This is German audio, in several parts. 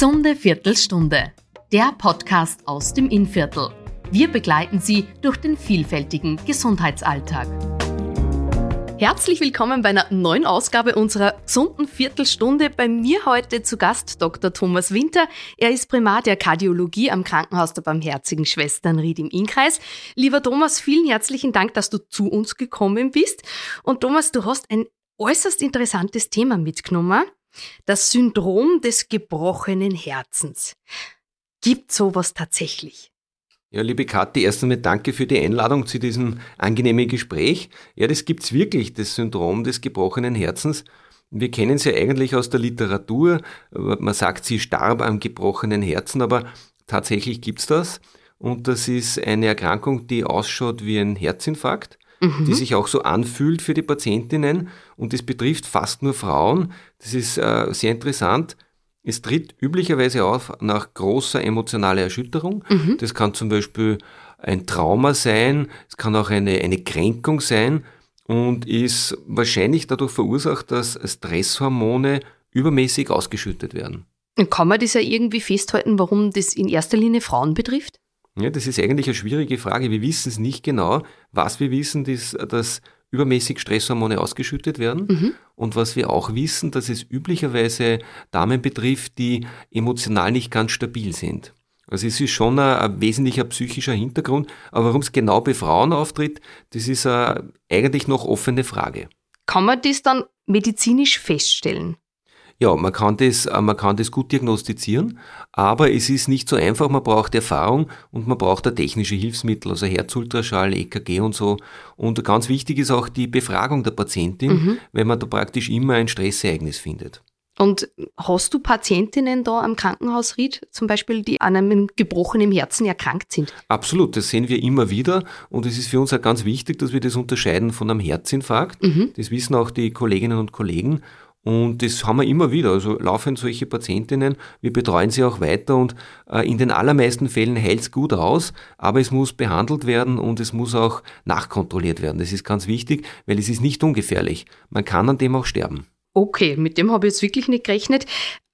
Gesunde Viertelstunde, der Podcast aus dem Innviertel. Wir begleiten Sie durch den vielfältigen Gesundheitsalltag. Herzlich willkommen bei einer neuen Ausgabe unserer gesunden Viertelstunde. Bei mir heute zu Gast Dr. Thomas Winter. Er ist Primat der Kardiologie am Krankenhaus der Barmherzigen Schwestern Ried im Innkreis. Lieber Thomas, vielen herzlichen Dank, dass du zu uns gekommen bist. Und Thomas, du hast ein äußerst interessantes Thema mitgenommen. Das Syndrom des gebrochenen Herzens. Gibt sowas tatsächlich? Ja, liebe Kathi, erst einmal danke für die Einladung zu diesem angenehmen Gespräch. Ja, das gibt's wirklich, das Syndrom des gebrochenen Herzens. Wir kennen es ja eigentlich aus der Literatur. Man sagt, sie starb am gebrochenen Herzen, aber tatsächlich gibt's das. Und das ist eine Erkrankung, die ausschaut wie ein Herzinfarkt mhm. die sich auch so anfühlt für die Patientinnen und das betrifft fast nur Frauen. Das ist äh, sehr interessant. Es tritt üblicherweise auf nach großer emotionaler Erschütterung. Mhm. Das kann zum Beispiel ein Trauma sein, es kann auch eine, eine Kränkung sein und ist wahrscheinlich dadurch verursacht, dass Stresshormone übermäßig ausgeschüttet werden. Kann man das ja irgendwie festhalten, warum das in erster Linie Frauen betrifft? Ja, das ist eigentlich eine schwierige Frage. Wir wissen es nicht genau. Was wir wissen, ist, dass übermäßig Stresshormone ausgeschüttet werden. Mhm. Und was wir auch wissen, dass es üblicherweise Damen betrifft, die emotional nicht ganz stabil sind. Also es ist schon ein, ein wesentlicher psychischer Hintergrund. Aber warum es genau bei Frauen auftritt, das ist eine eigentlich noch offene Frage. Kann man das dann medizinisch feststellen? Ja, man kann das, äh, man kann das gut diagnostizieren, aber es ist nicht so einfach. Man braucht Erfahrung und man braucht da technische Hilfsmittel, also Herzultraschall, EKG und so. Und ganz wichtig ist auch die Befragung der Patientin, mhm. weil man da praktisch immer ein Stressereignis findet. Und hast du Patientinnen da am Krankenhaus Ried, zum Beispiel, die an einem gebrochenen Herzen erkrankt sind? Absolut, das sehen wir immer wieder. Und es ist für uns auch ganz wichtig, dass wir das unterscheiden von einem Herzinfarkt. Mhm. Das wissen auch die Kolleginnen und Kollegen. Und das haben wir immer wieder. Also laufen solche Patientinnen, wir betreuen sie auch weiter und äh, in den allermeisten Fällen hält es gut aus, aber es muss behandelt werden und es muss auch nachkontrolliert werden. Das ist ganz wichtig, weil es ist nicht ungefährlich. Man kann an dem auch sterben. Okay, mit dem habe ich jetzt wirklich nicht gerechnet.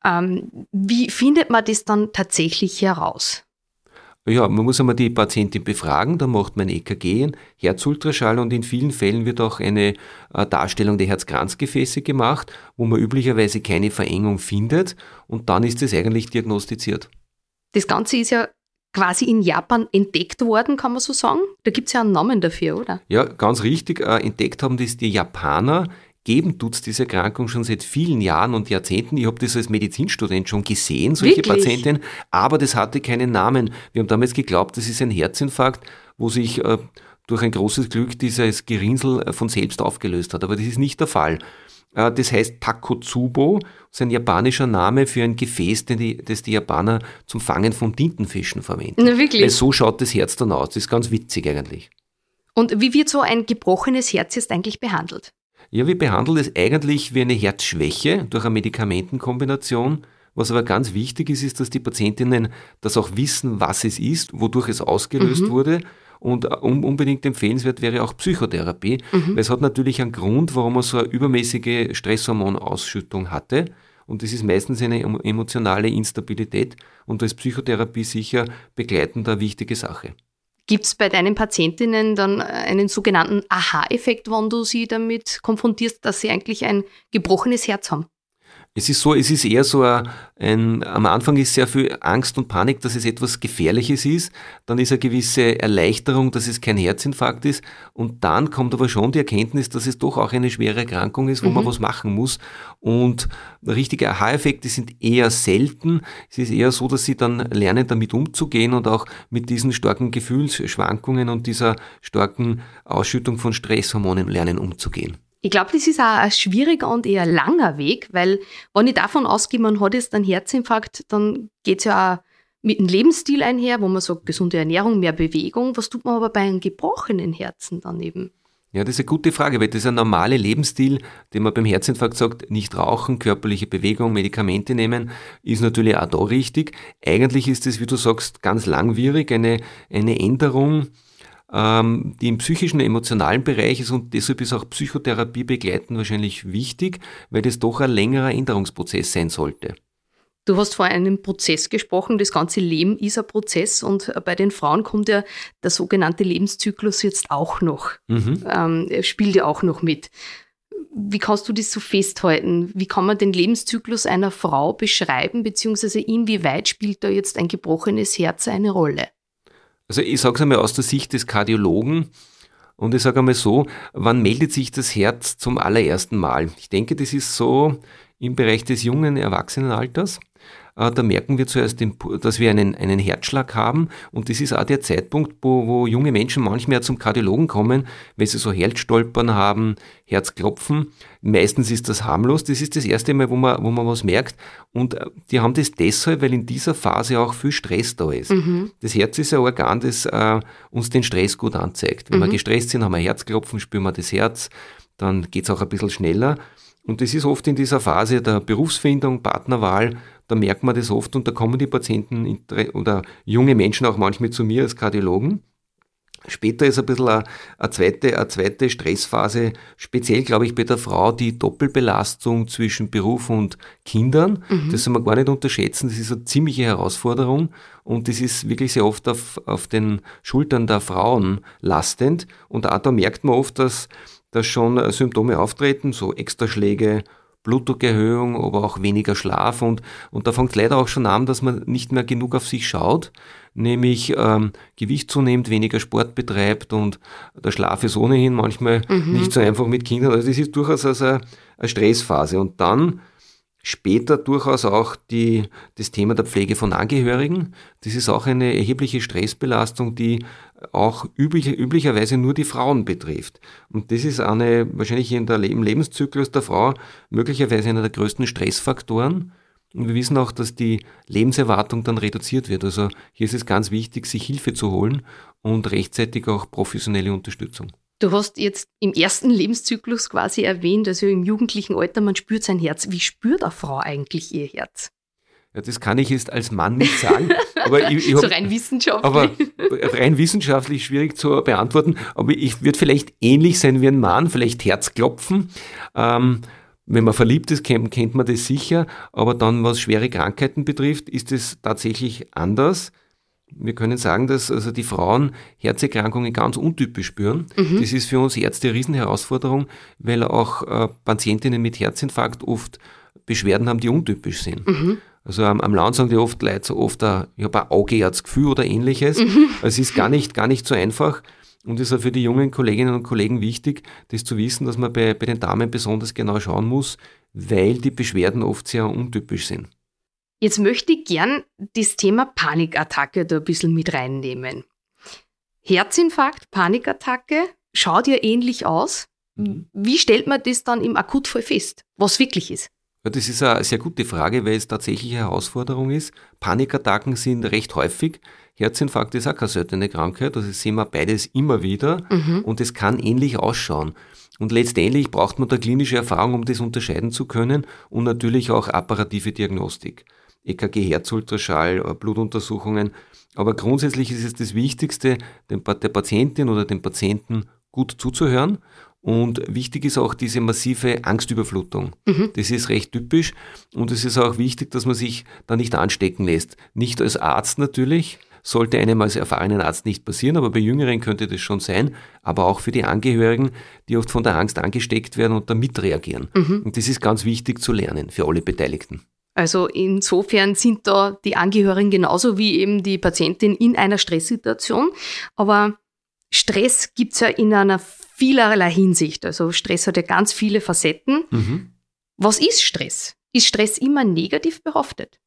Ähm, wie findet man das dann tatsächlich heraus? Ja, man muss einmal die Patientin befragen, dann macht man EKG, ein Herzultraschall und in vielen Fällen wird auch eine äh, Darstellung der Herzkranzgefäße gemacht, wo man üblicherweise keine Verengung findet und dann ist es eigentlich diagnostiziert. Das Ganze ist ja quasi in Japan entdeckt worden, kann man so sagen? Da gibt es ja einen Namen dafür, oder? Ja, ganz richtig. Äh, entdeckt haben das die Japaner geben tut es diese Erkrankung schon seit vielen Jahren und Jahrzehnten. Ich habe das als Medizinstudent schon gesehen, solche Wirklich? Patientinnen, aber das hatte keinen Namen. Wir haben damals geglaubt, das ist ein Herzinfarkt, wo sich äh, durch ein großes Glück dieses Gerinnsel äh, von selbst aufgelöst hat. Aber das ist nicht der Fall. Äh, das heißt Takotsubo, das ist ein japanischer Name für ein Gefäß, die, das die Japaner zum Fangen von Tintenfischen verwenden. Na, wirklich? Weil so schaut das Herz dann aus. Das ist ganz witzig eigentlich. Und wie wird so ein gebrochenes Herz jetzt eigentlich behandelt? Ja, wir behandeln es eigentlich wie eine Herzschwäche durch eine Medikamentenkombination. Was aber ganz wichtig ist, ist, dass die Patientinnen das auch wissen, was es ist, wodurch es ausgelöst mhm. wurde. Und äh, unbedingt empfehlenswert wäre auch Psychotherapie, mhm. weil es hat natürlich einen Grund, warum man so eine übermäßige Stresshormonausschüttung hatte. Und das ist meistens eine emotionale Instabilität. Und da ist Psychotherapie sicher begleitend eine wichtige Sache. Gibt es bei deinen Patientinnen dann einen sogenannten Aha-Effekt, wenn du sie damit konfrontierst, dass sie eigentlich ein gebrochenes Herz haben? Es ist so, es ist eher so ein, am Anfang ist sehr viel Angst und Panik, dass es etwas Gefährliches ist. Dann ist eine gewisse Erleichterung, dass es kein Herzinfarkt ist. Und dann kommt aber schon die Erkenntnis, dass es doch auch eine schwere Erkrankung ist, wo mhm. man was machen muss. Und richtige Aha-Effekte sind eher selten. Es ist eher so, dass sie dann lernen, damit umzugehen und auch mit diesen starken Gefühlsschwankungen und dieser starken Ausschüttung von Stresshormonen lernen umzugehen. Ich glaube, das ist auch ein schwieriger und eher langer Weg, weil wenn ich davon ausgehe, man hat jetzt einen Herzinfarkt, dann geht es ja auch mit dem Lebensstil einher, wo man sagt, gesunde Ernährung, mehr Bewegung. Was tut man aber bei einem gebrochenen Herzen daneben? Ja, das ist eine gute Frage, weil das ist ein normaler Lebensstil, den man beim Herzinfarkt sagt, nicht rauchen, körperliche Bewegung, Medikamente nehmen, ist natürlich auch da richtig. Eigentlich ist es, wie du sagst, ganz langwierig, eine, eine Änderung ähm, die im psychischen, emotionalen Bereich ist und deshalb ist auch Psychotherapie begleiten wahrscheinlich wichtig, weil das doch ein längerer Änderungsprozess sein sollte. Du hast vor einem Prozess gesprochen. Das ganze Leben ist ein Prozess und bei den Frauen kommt ja der sogenannte Lebenszyklus jetzt auch noch, mhm. ähm, spielt ja auch noch mit. Wie kannst du das so festhalten? Wie kann man den Lebenszyklus einer Frau beschreiben, beziehungsweise inwieweit spielt da jetzt ein gebrochenes Herz eine Rolle? Also ich sage es einmal aus der Sicht des Kardiologen und ich sage einmal so, wann meldet sich das Herz zum allerersten Mal? Ich denke, das ist so im Bereich des jungen Erwachsenenalters. Äh, da merken wir zuerst, dass wir einen, einen Herzschlag haben und das ist auch der Zeitpunkt, wo, wo junge Menschen manchmal zum Kardiologen kommen, weil sie so Herzstolpern haben, Herzklopfen. Meistens ist das harmlos, das ist das erste Mal, wo man, wo man was merkt und äh, die haben das deshalb, weil in dieser Phase auch viel Stress da ist. Mhm. Das Herz ist ein Organ, das äh, uns den Stress gut anzeigt. Wenn mhm. wir gestresst sind, haben wir Herzklopfen, spüren wir das Herz, dann geht es auch ein bisschen schneller. Und das ist oft in dieser Phase der Berufsfindung, Partnerwahl, da merkt man das oft und da kommen die Patienten oder junge Menschen auch manchmal zu mir als Kardiologen. Später ist ein bisschen eine, eine, zweite, eine zweite Stressphase, speziell glaube ich bei der Frau, die Doppelbelastung zwischen Beruf und Kindern. Mhm. Das soll man gar nicht unterschätzen. Das ist eine ziemliche Herausforderung und das ist wirklich sehr oft auf, auf den Schultern der Frauen lastend. Und auch da merkt man oft, dass, dass schon Symptome auftreten, so Extraschläge, Blutdruckerhöhung, aber auch weniger Schlaf und, und da fängt es leider auch schon an, dass man nicht mehr genug auf sich schaut, nämlich ähm, Gewicht zunehmend, weniger Sport betreibt und der Schlaf ist ohnehin manchmal mhm. nicht so einfach mit Kindern. Also das ist durchaus also eine Stressphase und dann Später durchaus auch die, das Thema der Pflege von Angehörigen. Das ist auch eine erhebliche Stressbelastung, die auch üblich, üblicherweise nur die Frauen betrifft. Und das ist eine, wahrscheinlich in der, im Lebenszyklus der Frau möglicherweise einer der größten Stressfaktoren. Und wir wissen auch, dass die Lebenserwartung dann reduziert wird. Also hier ist es ganz wichtig, sich Hilfe zu holen und rechtzeitig auch professionelle Unterstützung. Du hast jetzt im ersten Lebenszyklus quasi erwähnt, also im jugendlichen Alter, man spürt sein Herz. Wie spürt eine Frau eigentlich ihr Herz? Ja, das kann ich jetzt als Mann nicht sagen. Aber ich, ich hab, so rein wissenschaftlich. Aber rein wissenschaftlich schwierig zu beantworten. Aber ich würde vielleicht ähnlich sein wie ein Mann, vielleicht Herzklopfen. Ähm, wenn man verliebt ist, kennt, kennt man das sicher. Aber dann, was schwere Krankheiten betrifft, ist es tatsächlich anders. Wir können sagen, dass also die Frauen Herzerkrankungen ganz untypisch spüren. Mhm. Das ist für uns Ärzte eine Riesenherausforderung, weil auch äh, Patientinnen mit Herzinfarkt oft Beschwerden haben, die untypisch sind. Mhm. Also am, am Land sagen die oft Leute so oft, uh, ich habe ein Augeherzgefühl oder ähnliches. Mhm. Es ist gar nicht, gar nicht so einfach. Und es ist auch für die jungen Kolleginnen und Kollegen wichtig, das zu wissen, dass man bei, bei den Damen besonders genau schauen muss, weil die Beschwerden oft sehr untypisch sind. Jetzt möchte ich gern das Thema Panikattacke da ein bisschen mit reinnehmen. Herzinfarkt, Panikattacke, schaut ja ähnlich aus. Mhm. Wie stellt man das dann im Akutfall fest, was wirklich ist? Ja, das ist eine sehr gute Frage, weil es tatsächlich eine Herausforderung ist. Panikattacken sind recht häufig. Herzinfarkt ist auch keine seltene Krankheit, also sehen wir beides immer wieder mhm. und es kann ähnlich ausschauen. Und letztendlich braucht man da klinische Erfahrung, um das unterscheiden zu können und natürlich auch apparative Diagnostik. EKG, Herzultraschall, äh, Blutuntersuchungen. Aber grundsätzlich ist es das Wichtigste, der Patientin oder dem Patienten gut zuzuhören. Und wichtig ist auch diese massive Angstüberflutung. Mhm. Das ist recht typisch. Und es ist auch wichtig, dass man sich da nicht anstecken lässt. Nicht als Arzt natürlich, sollte einem als erfahrenen Arzt nicht passieren, aber bei Jüngeren könnte das schon sein, aber auch für die Angehörigen, die oft von der Angst angesteckt werden und da mitreagieren. Mhm. Und das ist ganz wichtig zu lernen für alle Beteiligten. Also insofern sind da die Angehörigen genauso wie eben die Patientin in einer Stresssituation. Aber Stress gibt es ja in einer vielerlei Hinsicht. Also Stress hat ja ganz viele Facetten. Mhm. Was ist Stress? Ist Stress immer negativ behaftet?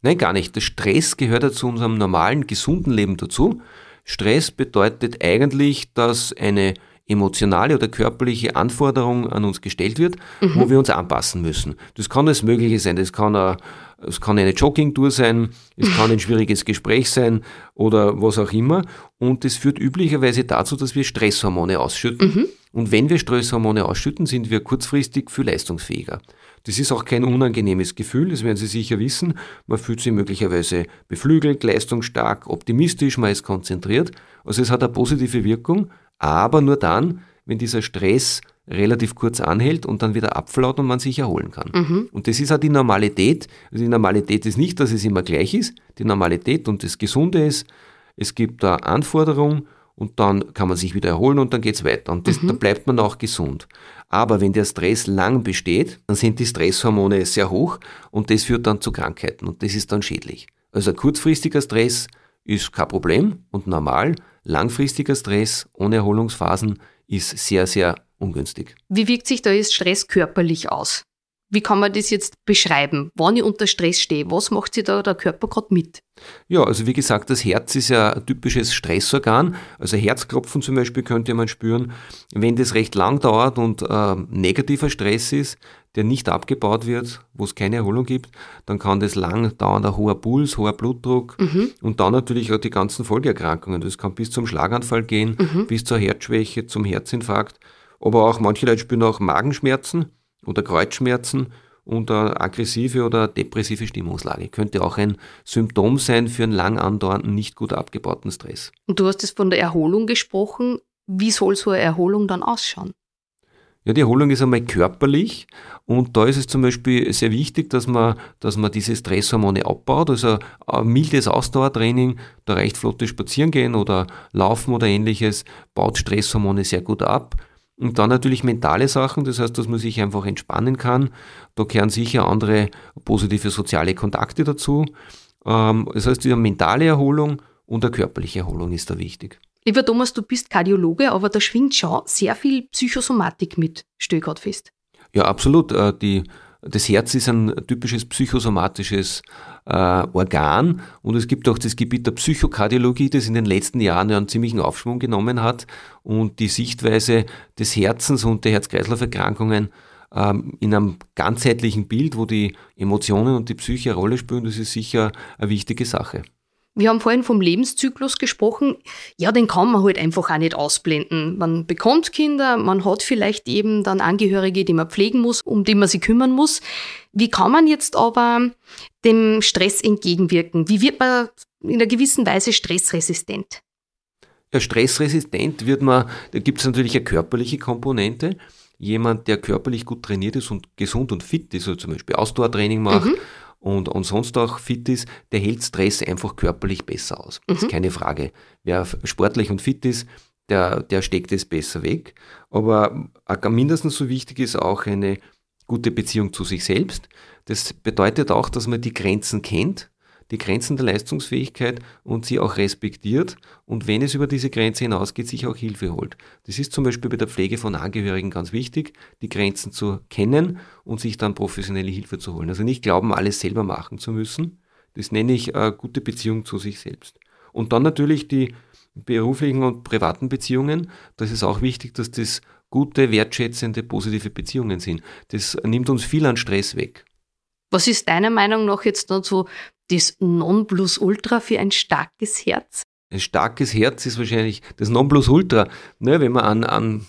Nein, gar nicht. Der Stress gehört ja zu unserem normalen, gesunden Leben dazu. Stress bedeutet eigentlich, dass eine emotionale oder körperliche Anforderung an uns gestellt wird, mhm. wo wir uns anpassen müssen. Das kann alles Mögliche sein. Das kann, eine, es kann eine Joggingtour sein, es kann ein schwieriges Gespräch sein oder was auch immer. Und das führt üblicherweise dazu, dass wir Stresshormone ausschütten. Mhm. Und wenn wir Stresshormone ausschütten, sind wir kurzfristig viel leistungsfähiger. Das ist auch kein unangenehmes Gefühl, das werden Sie sicher wissen. Man fühlt sich möglicherweise beflügelt, leistungsstark, optimistisch, man ist konzentriert. Also es hat eine positive Wirkung, aber nur dann, wenn dieser Stress relativ kurz anhält und dann wieder abflaut und man sich erholen kann. Mhm. Und das ist auch die Normalität. Also die Normalität ist nicht, dass es immer gleich ist. Die Normalität und das Gesunde ist, es gibt da Anforderungen und dann kann man sich wieder erholen und dann geht's weiter. Und das, mhm. da bleibt man auch gesund. Aber wenn der Stress lang besteht, dann sind die Stresshormone sehr hoch und das führt dann zu Krankheiten und das ist dann schädlich. Also kurzfristiger Stress ist kein Problem und normal. Langfristiger Stress ohne Erholungsphasen ist sehr, sehr ungünstig. Wie wirkt sich da jetzt Stress körperlich aus? Wie kann man das jetzt beschreiben? Wann ich unter Stress stehe, was macht sich da der Körper gerade mit? Ja, also wie gesagt, das Herz ist ja ein typisches Stressorgan. Also Herzklopfen zum Beispiel könnte man spüren. Wenn das recht lang dauert und äh, negativer Stress ist, der nicht abgebaut wird, wo es keine Erholung gibt, dann kann das lang dauern, ein hoher Puls, hoher Blutdruck mhm. und dann natürlich auch die ganzen Folgeerkrankungen. Das kann bis zum Schlaganfall gehen, mhm. bis zur Herzschwäche, zum Herzinfarkt. Aber auch manche Leute spüren auch Magenschmerzen oder Kreuzschmerzen und eine aggressive oder depressive Stimmungslage. Könnte auch ein Symptom sein für einen lang andauernden, nicht gut abgebauten Stress. Und du hast es von der Erholung gesprochen. Wie soll so eine Erholung dann ausschauen? Ja, die Erholung ist einmal körperlich und da ist es zum Beispiel sehr wichtig, dass man, dass man diese Stresshormone abbaut. Also ein mildes Ausdauertraining, da reicht flottes Spazierengehen oder Laufen oder ähnliches, baut Stresshormone sehr gut ab. Und dann natürlich mentale Sachen, das heißt, dass man sich einfach entspannen kann. Da gehören sicher andere positive soziale Kontakte dazu. Ähm, das heißt, die mentale Erholung und eine körperliche Erholung ist da wichtig. Lieber Thomas, du bist Kardiologe, aber da schwingt schon sehr viel Psychosomatik mit, stell gerade fest. Ja, absolut. Äh, die, das Herz ist ein typisches psychosomatisches äh, Organ und es gibt auch das Gebiet der Psychokardiologie, das in den letzten Jahren einen ziemlichen Aufschwung genommen hat und die Sichtweise des Herzens und der Herz-Kreislauf-Erkrankungen ähm, in einem ganzheitlichen Bild, wo die Emotionen und die Psyche eine Rolle spielen, das ist sicher eine wichtige Sache. Wir haben vorhin vom Lebenszyklus gesprochen. Ja, den kann man halt einfach auch nicht ausblenden. Man bekommt Kinder, man hat vielleicht eben dann Angehörige, die man pflegen muss, um die man sich kümmern muss. Wie kann man jetzt aber dem Stress entgegenwirken? Wie wird man in einer gewissen Weise stressresistent? Ja, stressresistent wird man, da gibt es natürlich eine körperliche Komponente. Jemand, der körperlich gut trainiert ist und gesund und fit ist, also zum Beispiel Ausdauertraining macht, mhm und, und sonst auch fit ist, der hält Stress einfach körperlich besser aus. Mhm. ist keine Frage. Wer sportlich und fit ist, der, der steckt es besser weg. Aber mindestens so wichtig ist auch eine gute Beziehung zu sich selbst. Das bedeutet auch, dass man die Grenzen kennt die Grenzen der Leistungsfähigkeit und sie auch respektiert und wenn es über diese Grenze hinausgeht, sich auch Hilfe holt. Das ist zum Beispiel bei der Pflege von Angehörigen ganz wichtig, die Grenzen zu kennen und sich dann professionelle Hilfe zu holen. Also nicht glauben, alles selber machen zu müssen. Das nenne ich eine gute Beziehung zu sich selbst. Und dann natürlich die beruflichen und privaten Beziehungen. Das ist auch wichtig, dass das gute, wertschätzende, positive Beziehungen sind. Das nimmt uns viel an Stress weg. Was ist deiner Meinung nach jetzt so das Nonplusultra für ein starkes Herz? Ein starkes Herz ist wahrscheinlich das Nonplusultra. Ne, wenn man an, an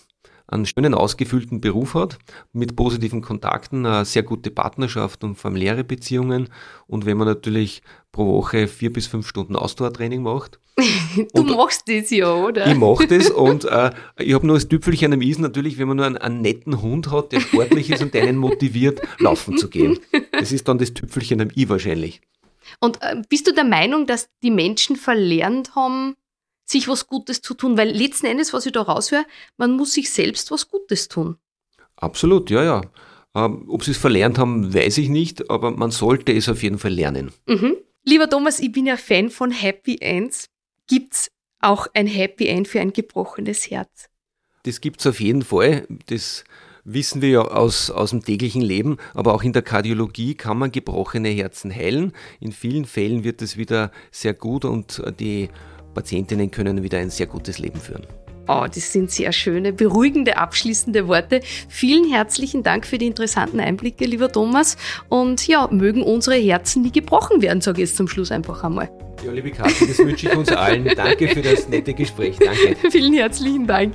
einen schönen, ausgefüllten Beruf hat, mit positiven Kontakten, eine sehr gute Partnerschaft und familiäre Beziehungen und wenn man natürlich pro Woche vier bis fünf Stunden Ausdauertraining macht. du machst das ja, oder? Ich mache das und äh, ich habe nur das Tüpfelchen am Isen natürlich, wenn man nur einen, einen, netten Hund hat, der sportlich ist und einen motiviert, laufen zu gehen. Das ist dann das Tüpfelchen am I wahrscheinlich. Und äh, bist du der Meinung, dass die Menschen verlernt haben, sich was Gutes zu tun? Weil letzten Endes, was ich da raushöre, man muss sich selbst was Gutes tun. Absolut, ja, ja. Ähm, ob sie es verlernt haben, weiß ich nicht, aber man sollte es auf jeden Fall lernen. Mhm. Lieber Thomas, ich bin ja Fan von Happy Ends. Gibt es auch ein Happy End für ein gebrochenes Herz? Das gibt es auf jeden Fall. Das wissen wir ja aus, aus dem täglichen Leben, aber auch in der Kardiologie kann man gebrochene Herzen heilen. In vielen Fällen wird es wieder sehr gut und die Patientinnen können wieder ein sehr gutes Leben führen. Oh, das sind sehr schöne, beruhigende, abschließende Worte. Vielen herzlichen Dank für die interessanten Einblicke, lieber Thomas. Und ja, mögen unsere Herzen nie gebrochen werden, sage ich jetzt zum Schluss einfach einmal. Ja, liebe Kathi, das wünsche ich uns allen. Danke für das nette Gespräch. Danke. Vielen herzlichen Dank.